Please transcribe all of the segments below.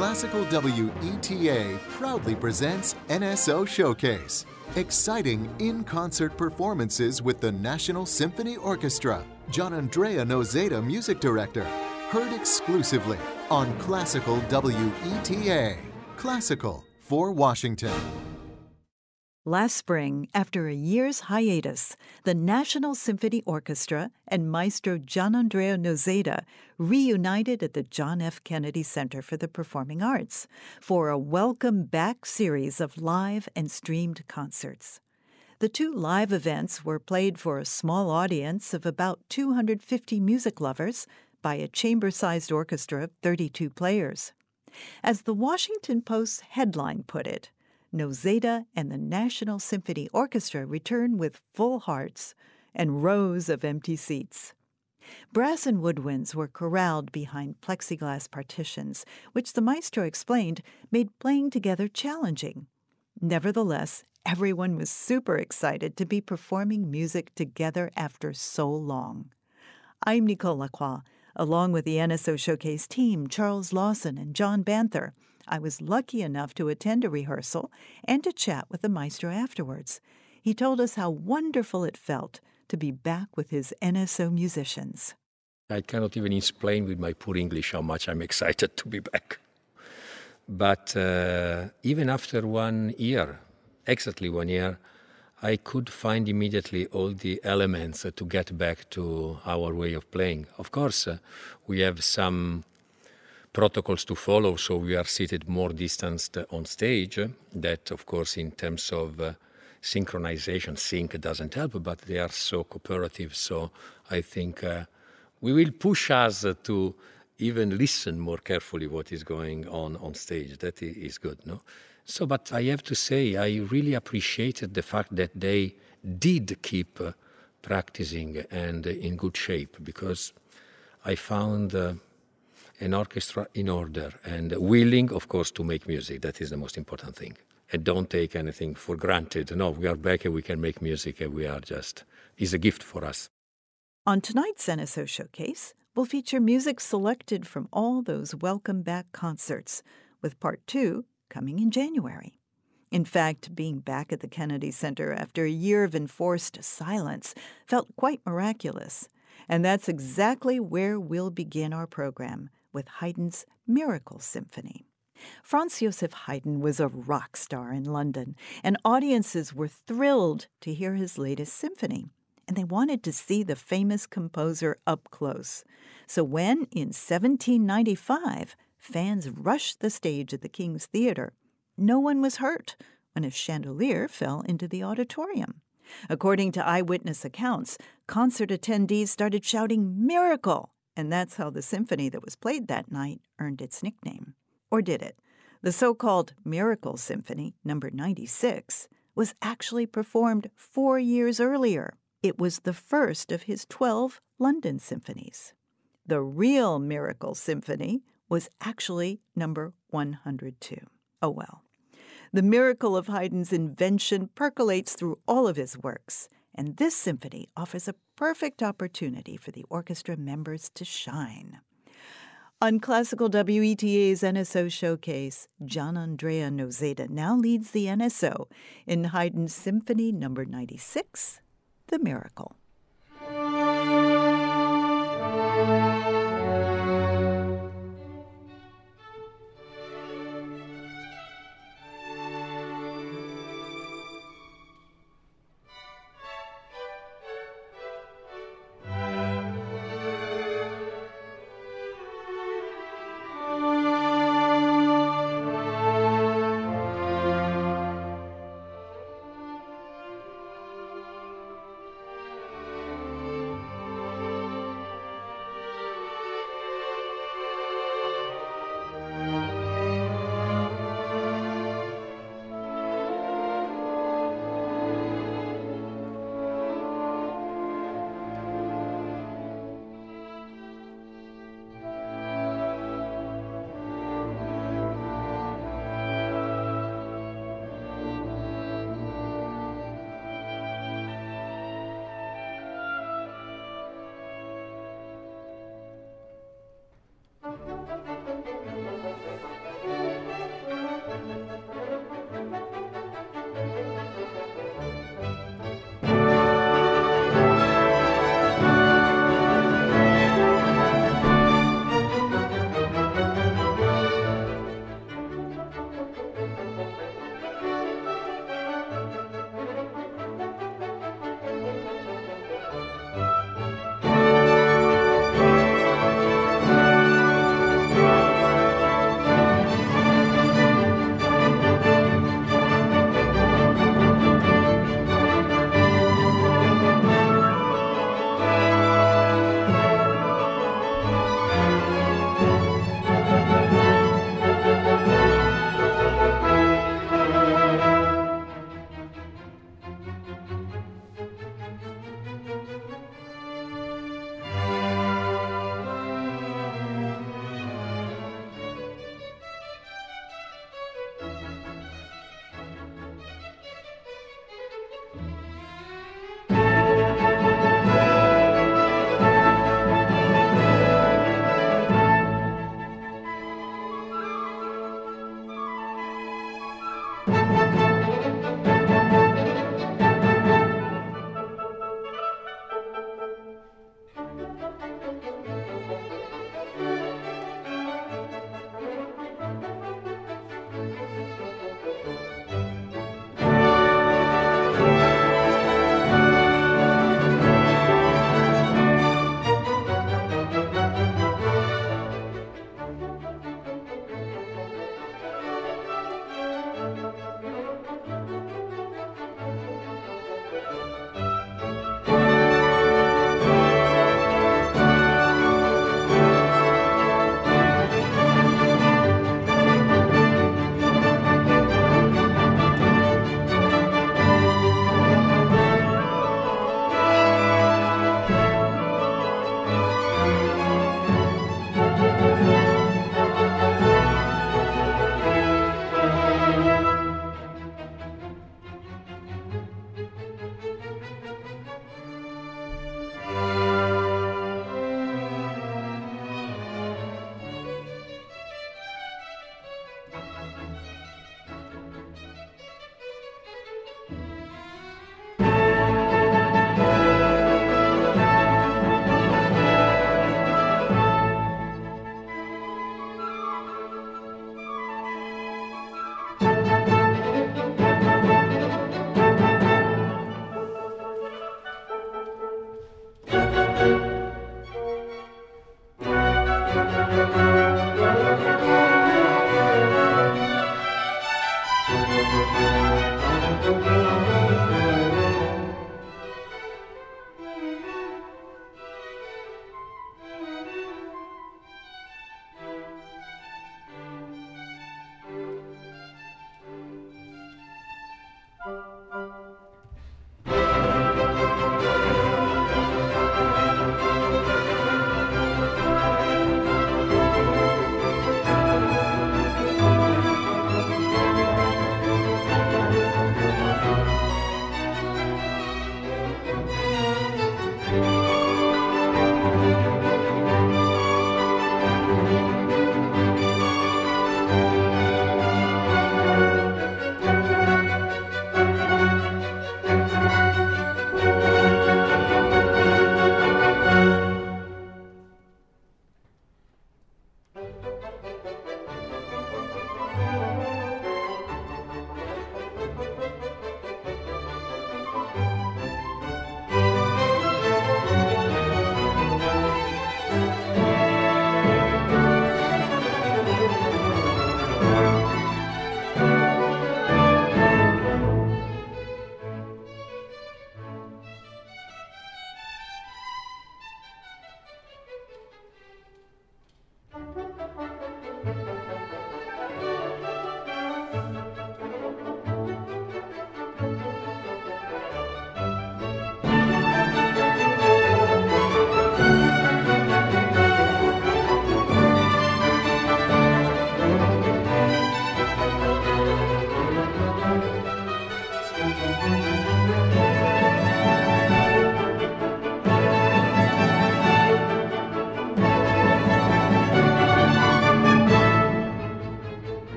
Classical WETA proudly presents NSO Showcase. Exciting in concert performances with the National Symphony Orchestra. Gianandrea Noseda, music director. Heard exclusively on Classical WETA. Classical for Washington. Last spring, after a year's hiatus, the National Symphony Orchestra and Maestro Gianandrea Noseda reunited at the John F. Kennedy Center for the Performing Arts for a welcome back series of live and streamed concerts. The two live events were played for a small audience of about 250 music lovers by a chamber sized orchestra of 32 players. As the Washington Post's headline put it, Noseda and the National Symphony Orchestra return with full hearts and rows of empty seats. Brass and woodwinds were corralled behind plexiglass partitions, which the maestro explained made playing together challenging. Nevertheless, everyone was super excited to be performing music together after so long. I'm Nicole Lacroix, along with the NSO Showcase team, Charles Lawson and John Banther. I was lucky enough to attend a rehearsal and to chat with the maestro afterwards. He told us how wonderful it felt to be back with his NSO musicians. I cannot even explain with my poor English how much I'm excited to be back. But uh, even after one year, exactly one year, I could find immediately all the elements to get back to our way of playing. Of course, uh, we have some protocols to follow, so we are seated more distanced on stage. That, of course, in terms of uh, synchronization, sync doesn't help, but they are so cooperative. So I think uh, we will push us to even listen more carefully what is going on on stage. That is good, no? So, but I have to say, I really appreciated the fact that they did keep uh, practicing and in good shape because I found uh, an orchestra in order and willing, of course, to make music. That is the most important thing. And don't take anything for granted. No, we are back and we can make music and we are just, it's a gift for us. On tonight's NSO Showcase, we'll feature music selected from all those welcome back concerts, with part two coming in January. In fact, being back at the Kennedy Center after a year of enforced silence felt quite miraculous. And that's exactly where we'll begin our program with Haydn's Miracle Symphony. Franz Joseph Haydn was a rock star in London, and audiences were thrilled to hear his latest symphony, and they wanted to see the famous composer up close. So when, in 1795, fans rushed the stage at the King's Theatre, no one was hurt when a chandelier fell into the auditorium. According to eyewitness accounts, concert attendees started shouting, Miracle! And that's how the symphony that was played that night earned its nickname. Or did it? The so called Miracle Symphony, number 96, was actually performed four years earlier. It was the first of his 12 London symphonies. The real Miracle Symphony was actually number 102. Oh well. The miracle of Haydn's invention percolates through all of his works, and this symphony offers a perfect opportunity for the orchestra members to shine. On Classical WETA's NSO showcase, Gianandrea Noseda now leads the NSO in Haydn's Symphony No. 96, The Miracle.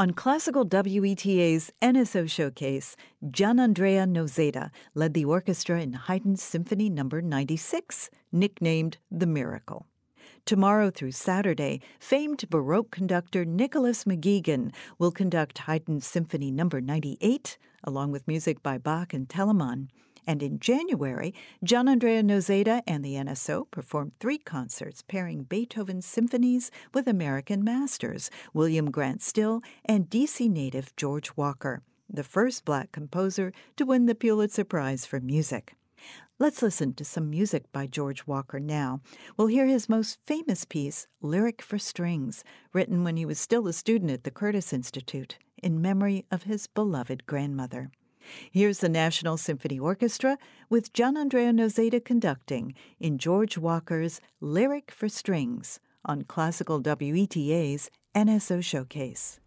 On classical WETA's NSO showcase, Gianandrea Noseda led the orchestra in Haydn's Symphony No. 96, nicknamed The Miracle. Tomorrow through Saturday, famed Baroque conductor Nicholas McGegan will conduct Haydn's Symphony No. 98, along with music by Bach and Telemann. And in January, Gianandrea Noseda and the NSO performed three concerts pairing Beethoven's symphonies with American masters, William Grant Still and DC native George Walker, the first black composer to win the Pulitzer Prize for Music. Let's listen to some music by George Walker now. We'll hear his most famous piece, Lyric for Strings, written when he was still a student at the Curtis Institute, in memory of his beloved grandmother. Here's the National Symphony Orchestra with Gianandrea Noseda conducting in George Walker's Lyric for Strings on Classical WETA's NSO Showcase.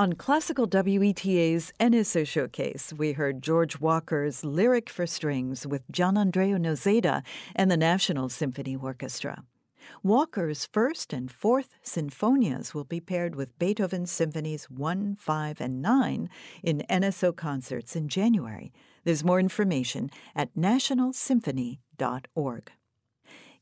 On classical WETA's NSO Showcase, we heard George Walker's Lyric for Strings with Gianandrea Noseda and the National Symphony Orchestra. Walker's first and fourth sinfonias will be paired with Beethoven's Symphonies 1, 5, and 9 in NSO concerts in January. There's more information at nationalsymphony.org.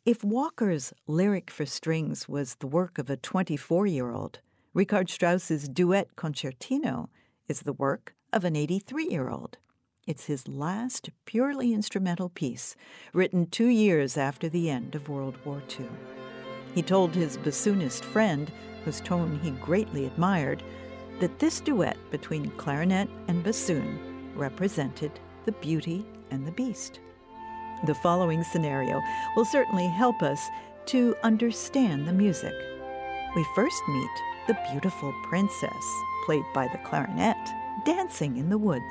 If Walker's Lyric for Strings was the work of a 24 year old, Richard Strauss's Duet Concertino is the work of an 83 year old. It's his last purely instrumental piece, written two years after the end of World War II. He told his bassoonist friend, whose tone he greatly admired, that this duet between clarinet and bassoon represented the beauty and the beast. The following scenario will certainly help us to understand the music. We first meet the beautiful princess, played by the clarinet, dancing in the woods.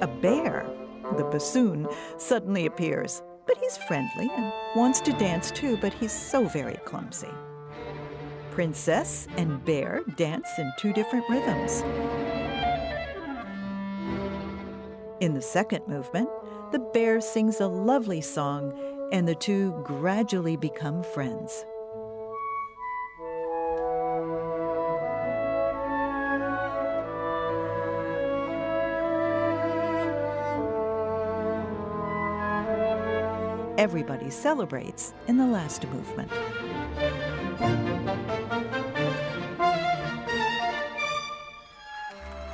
A bear, the bassoon, suddenly appears, but he's friendly and wants to dance too, but he's so very clumsy. Princess and bear dance in two different rhythms. In the second movement, the bear sings a lovely song, and the two gradually become friends. Everybody celebrates in the last movement.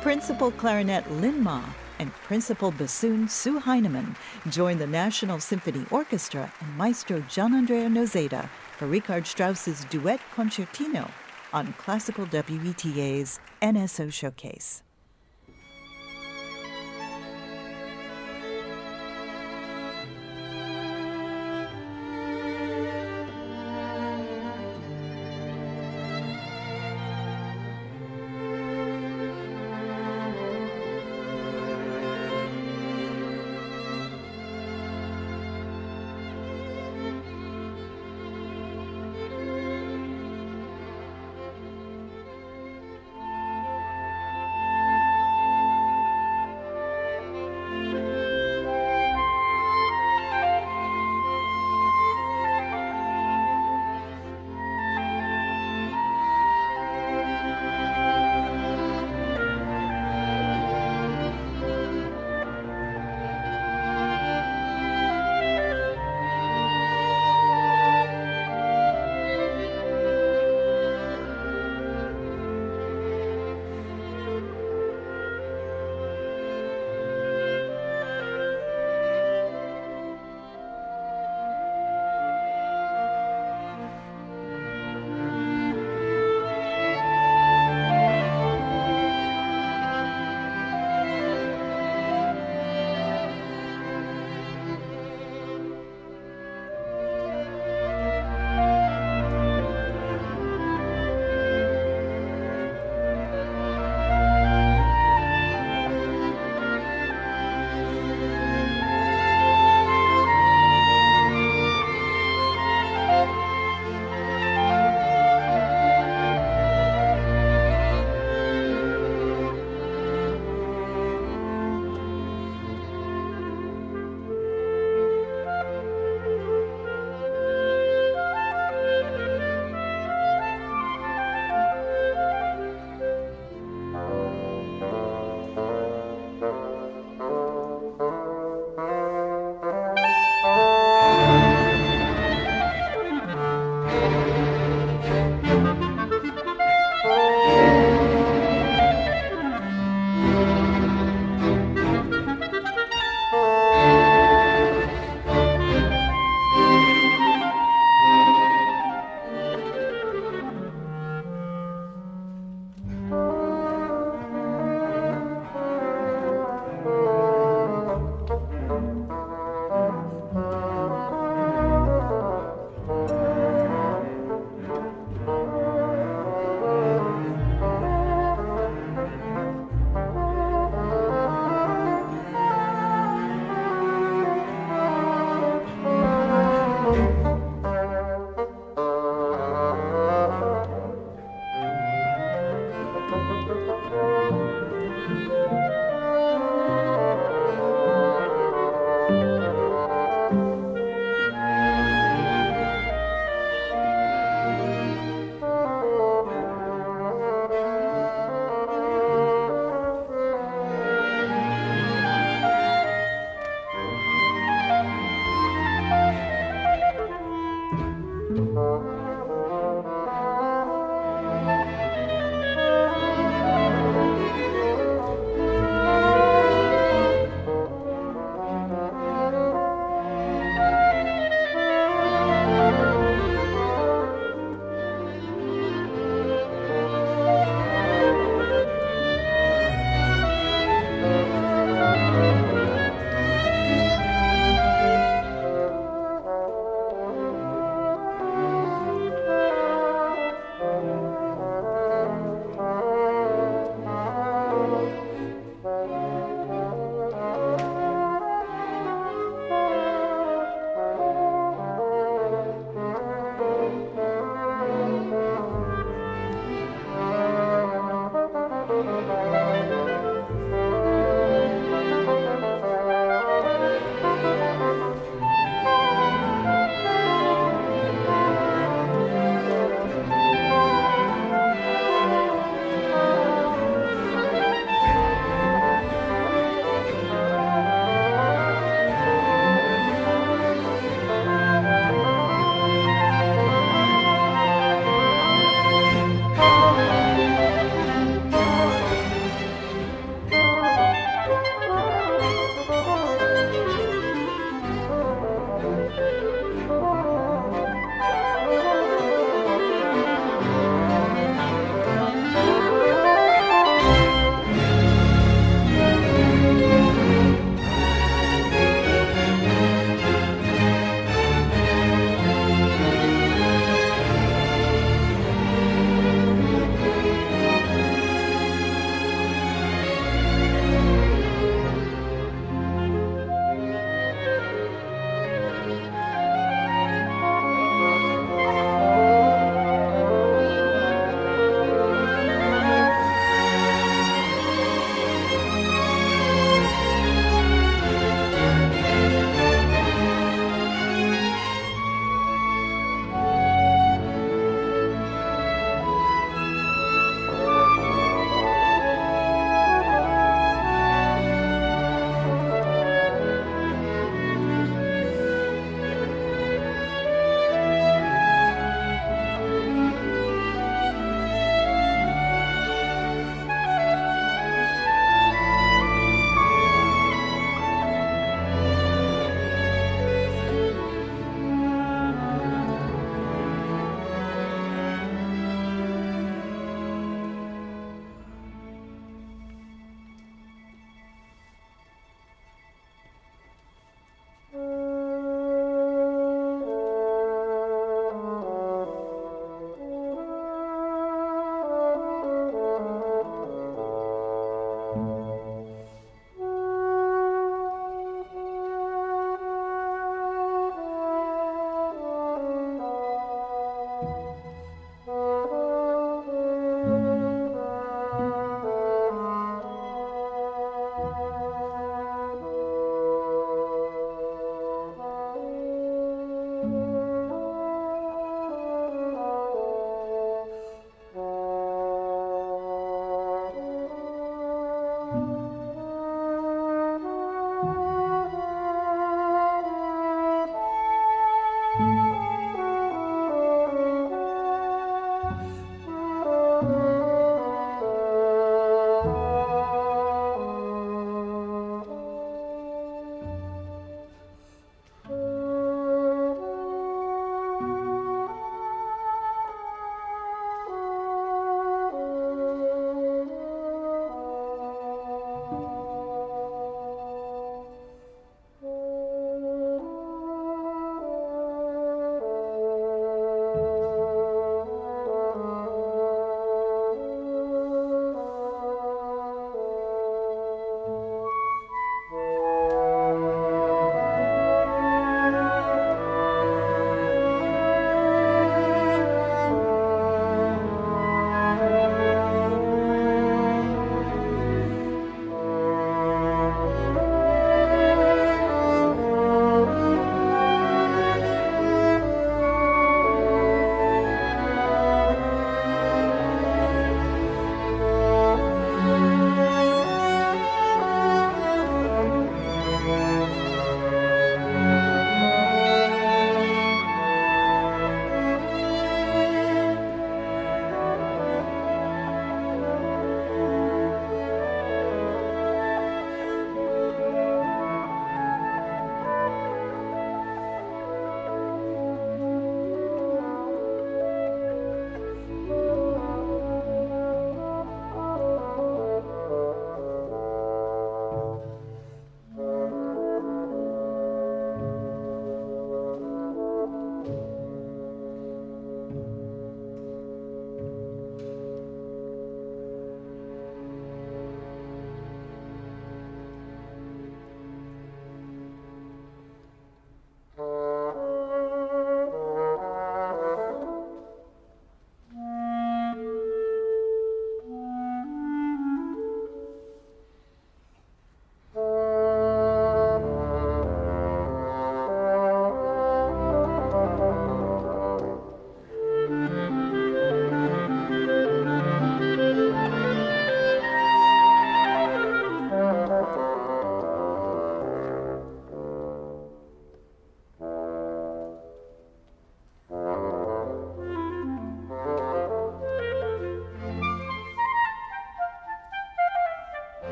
Principal clarinet Lin Ma and principal bassoon Sue Heineman joined the National Symphony Orchestra and Maestro Gianandrea Noseda for Richard Strauss's Duet Concertino on Classical WETA's NSO Showcase.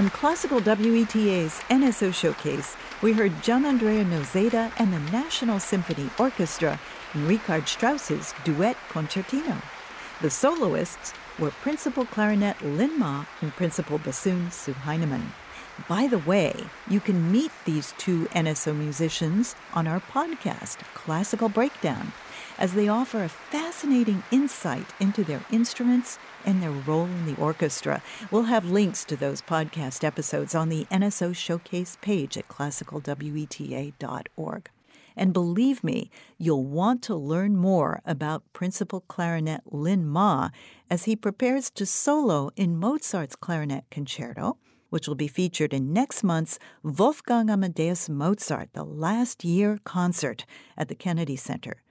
On Classical WETA's NSO Showcase, we heard Gianandrea Noseda and the National Symphony Orchestra in Richard Strauss's Duet Concertino. The soloists were Principal Clarinet Lin Ma and Principal Bassoon Sue Heineman. By the way, you can meet these two NSO musicians on our podcast, Classical Breakdown, as they offer a fascinating insight into their instruments and their role in the orchestra. We'll have links to those podcast episodes on the NSO Showcase page at classicalweta.org. And believe me, you'll want to learn more about Principal Clarinet Lin Ma as he prepares to solo in Mozart's Clarinet Concerto which will be featured in next month's Wolfgang Amadeus Mozart, the last year concert at the Kennedy Center.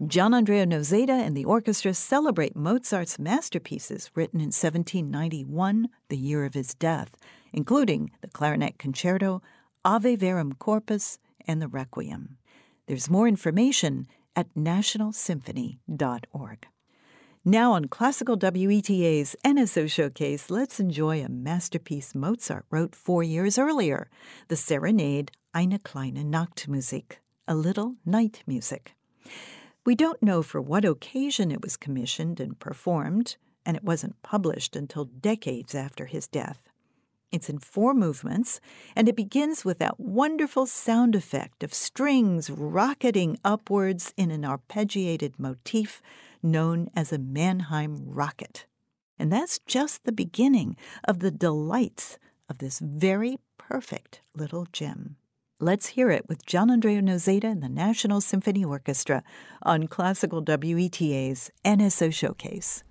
Gianandrea Noseda and the orchestra celebrate Mozart's masterpieces written in 1791, the year of his death, including the Clarinet Concerto, Ave Verum Corpus, and the Requiem. There's more information at nationalsymphony.org. Now on Classical WETA's NSO Showcase, let's enjoy a masterpiece Mozart wrote four years earlier, the Serenade Eine kleine Nachtmusik, a little night music. We don't know for what occasion it was commissioned and performed, and it wasn't published until decades after his death. It's in four movements, and it begins with that wonderful sound effect of strings rocketing upwards in an arpeggiated motif known as a Mannheim rocket. And that's just the beginning of the delights of this very perfect little gem. Let's hear it with Gianandrea Noseda and the National Symphony Orchestra on Classical WETA's NSO Showcase.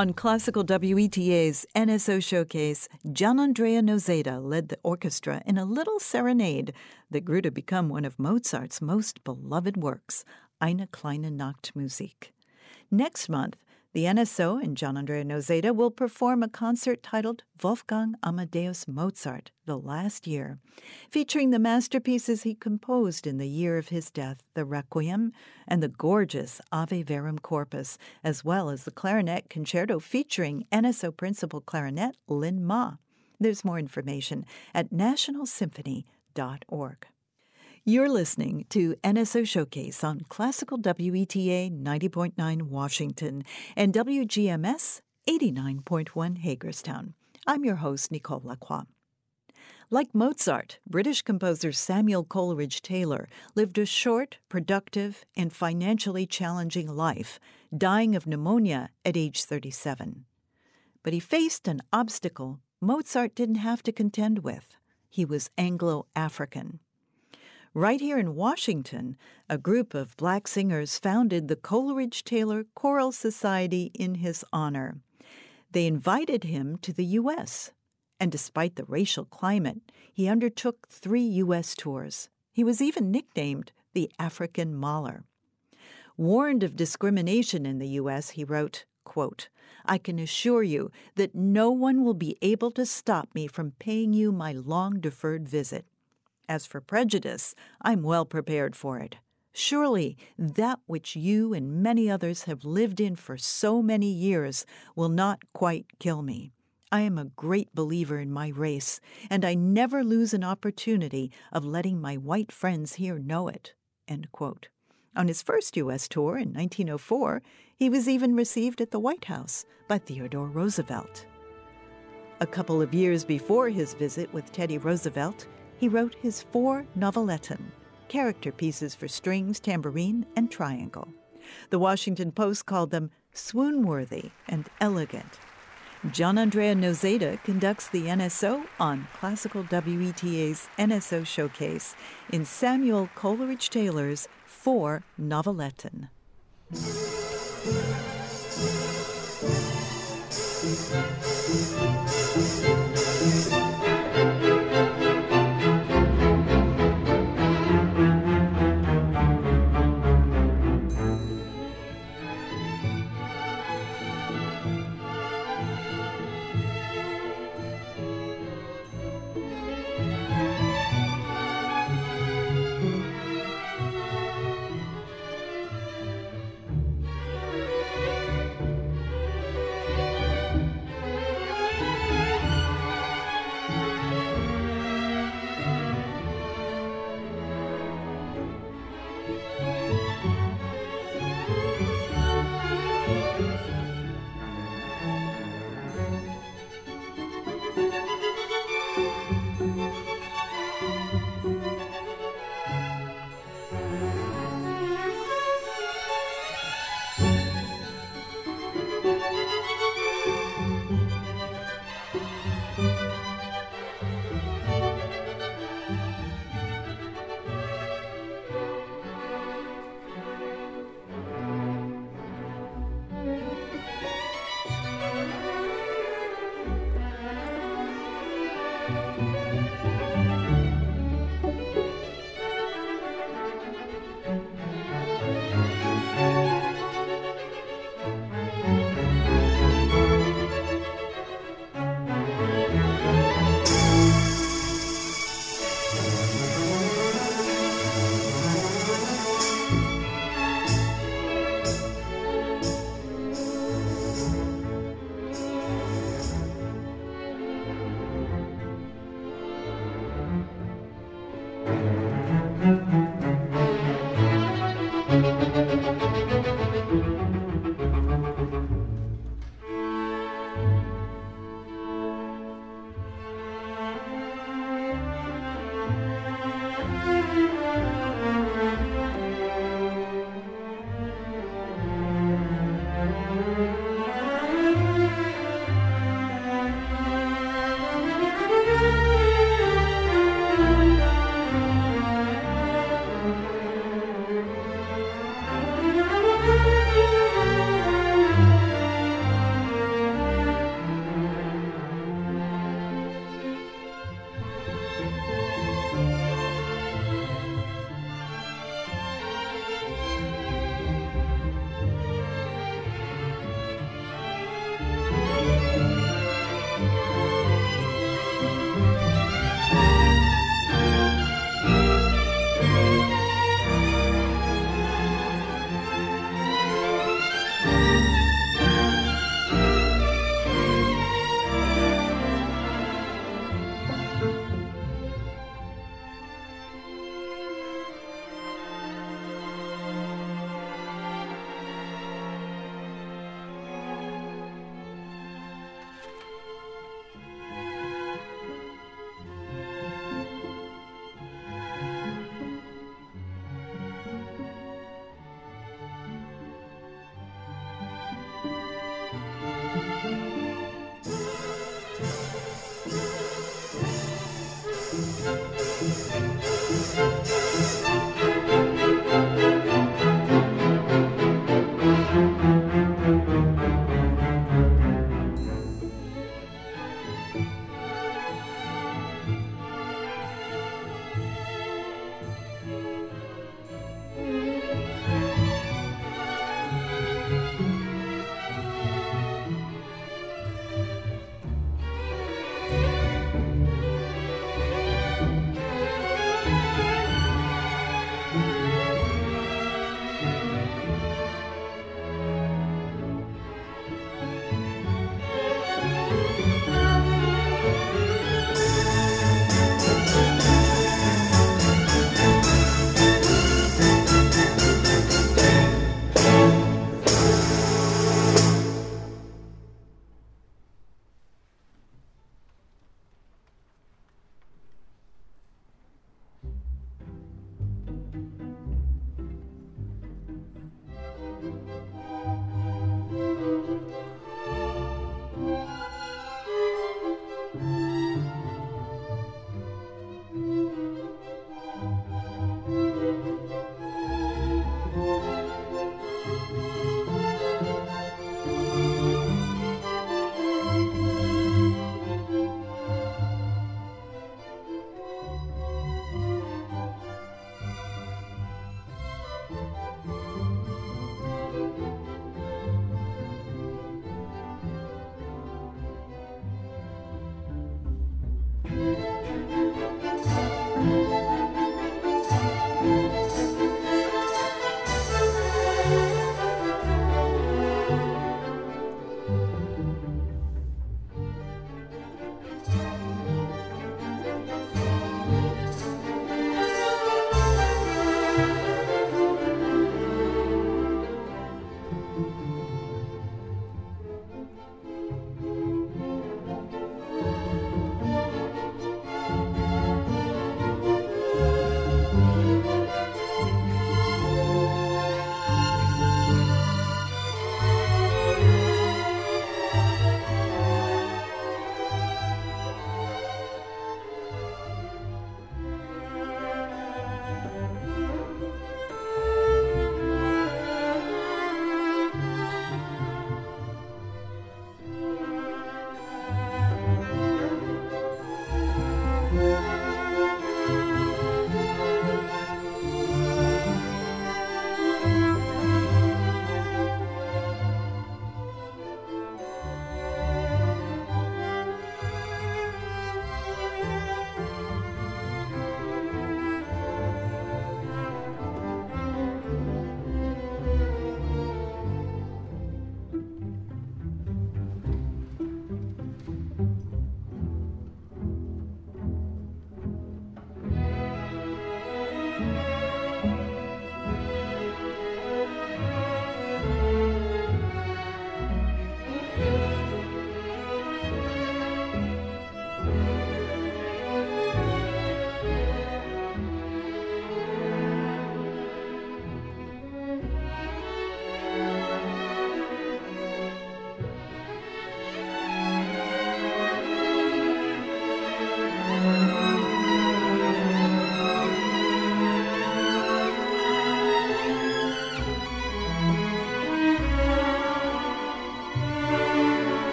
On classical WETA's NSO showcase, Gianandrea Noseda led the orchestra in a little serenade that grew to become one of Mozart's most beloved works, Eine kleine Nachtmusik. Next month, the NSO and John Gianandrea Noseda will perform a concert titled Wolfgang Amadeus Mozart, The Last Year, featuring the masterpieces he composed in the year of his death, the Requiem and the gorgeous Ave Verum Corpus, as well as the clarinet concerto featuring NSO principal clarinet Lin Ma. There's more information at nationalsymphony.org. You're listening to NSO Showcase on Classical WETA 90.9 Washington and WGMS 89.1 Hagerstown. I'm your host, Nicole Lacroix. Like Mozart, British composer Samuel Coleridge Taylor lived a short, productive, and financially challenging life, dying of pneumonia at age 37. But he faced an obstacle Mozart didn't have to contend with. He was Anglo African. Right here in Washington, a group of black singers founded the Coleridge Taylor Choral Society in his honor. They invited him to the U.S., and despite the racial climate, he undertook three U.S. tours. He was even nicknamed the African Mahler. Warned of discrimination in the U.S., he wrote, quote, I can assure you that no one will be able to stop me from paying you my long deferred visit. As for prejudice, I'm well prepared for it. Surely that which you and many others have lived in for so many years will not quite kill me. I am a great believer in my race, and I never lose an opportunity of letting my white friends here know it. On his first U.S. tour in 1904, he was even received at the White House by Theodore Roosevelt. A couple of years before his visit with Teddy Roosevelt, he wrote his four Noveletten, character pieces for strings, tambourine, and triangle. The Washington Post called them swoon-worthy and elegant. Gianandrea Noseda conducts the NSO on Classical WETA's NSO Showcase in Samuel Coleridge Taylor's Four Noveletten.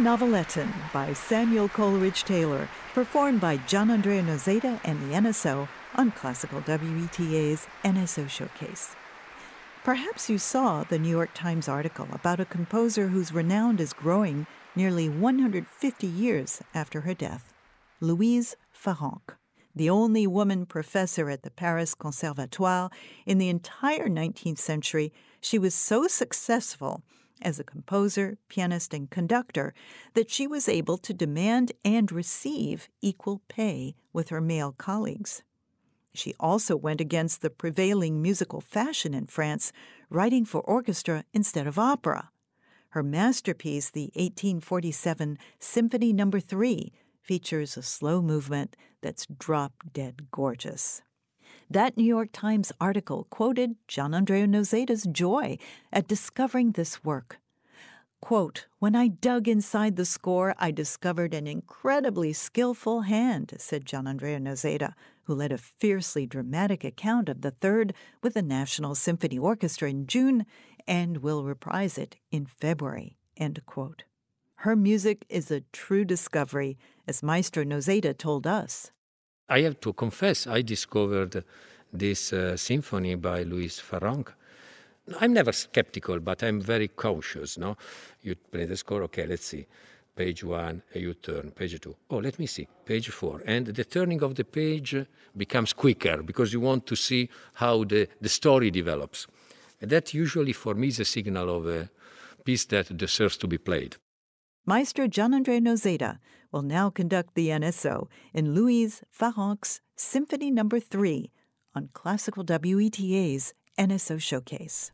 Noveletten by Samuel Coleridge Taylor, performed by John Gianandrea Noseda and the NSO on Classical WETA's NSO Showcase. Perhaps you saw the New York Times article about a composer whose renown is growing nearly 150 years after her death, Louise Farrenc. The only woman professor at the Paris Conservatoire in the entire 19th century, she was so successful as a composer, pianist, and conductor that she was able to demand and receive equal pay with her male colleagues. She also went against the prevailing musical fashion in France, writing for orchestra instead of opera. Her masterpiece, the 1847 Symphony No. 3, features a slow movement that's drop dead gorgeous. That New York Times article quoted Gianandrea Noseda's joy at discovering this work. Quote, When I dug inside the score, I discovered an incredibly skillful hand, said Gianandrea Noseda, who led a fiercely dramatic account of the third with the National Symphony Orchestra in June and will reprise it in February. End quote. Her music is a true discovery, as Maestro Noseda told us. I have to confess, I discovered this uh, symphony by Louise Farrenc. I'm never skeptical, but I'm very cautious. No, you play the score. Okay, let's see. Page one, you turn. Page two. Oh, let me see. Page four, and the turning of the page becomes quicker because you want to see how the, the story develops. And that usually, for me, is a signal of a piece that deserves to be played. Maestro Gianandrea Noseda will now conduct the NSO in Louise Farrenc's Symphony No. 3 on Classical WETA's NSO Showcase.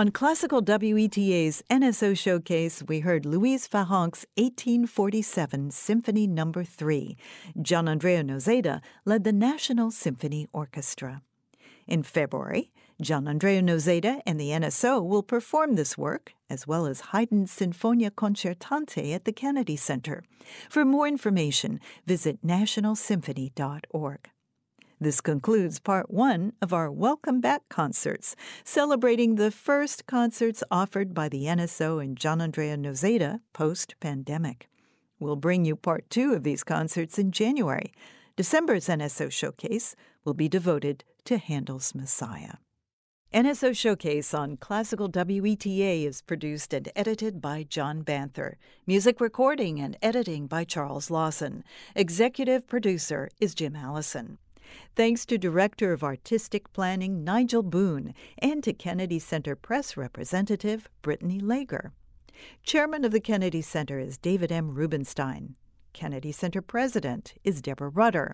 On Classical WETA's NSO showcase, we heard Louise Farrenc's 1847 Symphony No. 3. Gianandrea Noseda led the National Symphony Orchestra. In February, Gianandrea Noseda and the NSO will perform this work, as well as Haydn's Sinfonia Concertante at the Kennedy Center. For more information, visit nationalsymphony.org. This concludes part one of our Welcome Back concerts, celebrating the first concerts offered by the NSO and Gianandrea Noseda post pandemic. We'll bring you part two of these concerts in January. December's NSO Showcase will be devoted to Handel's Messiah. NSO Showcase on Classical WETA is produced and edited by John Banther. Music recording and editing by Charles Lawson. Executive producer is Jim Allison. Thanks to Director of Artistic Planning Nigel Boone and to Kennedy Center Press Representative Brittany Lager. Chairman of the Kennedy Center is David M. Rubenstein. Kennedy Center President is Deborah Rutter,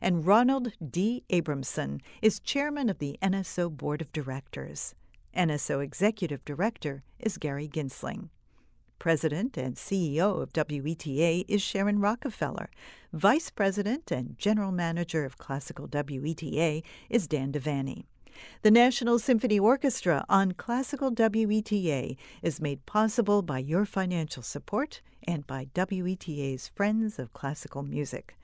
and Ronald D. Abramson is Chairman of the NSO Board of Directors. NSO Executive Director is Gary Ginstling. President and CEO of WETA is Sharon Rockefeller. Vice President and General Manager of Classical WETA is Dan Devaney. The National Symphony Orchestra on Classical WETA is made possible by your financial support and by WETA's Friends of Classical Music.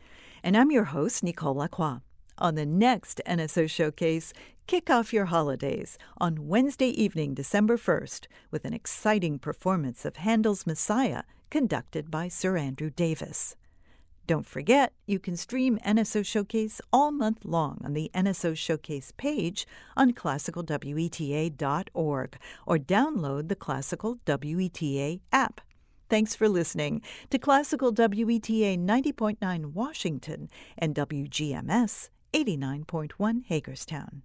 And I'm your host, Nicole Lacroix. On the next NSO Showcase, kick off your holidays on Wednesday evening, December 1st, with an exciting performance of Handel's Messiah conducted by Sir Andrew Davis. Don't forget, you can stream NSO Showcase all month long on the NSO Showcase page on classicalweta.org or download the Classical WETA app. Thanks for listening to Classical WETA 90.9 Washington and WGMS 89.1 Hagerstown.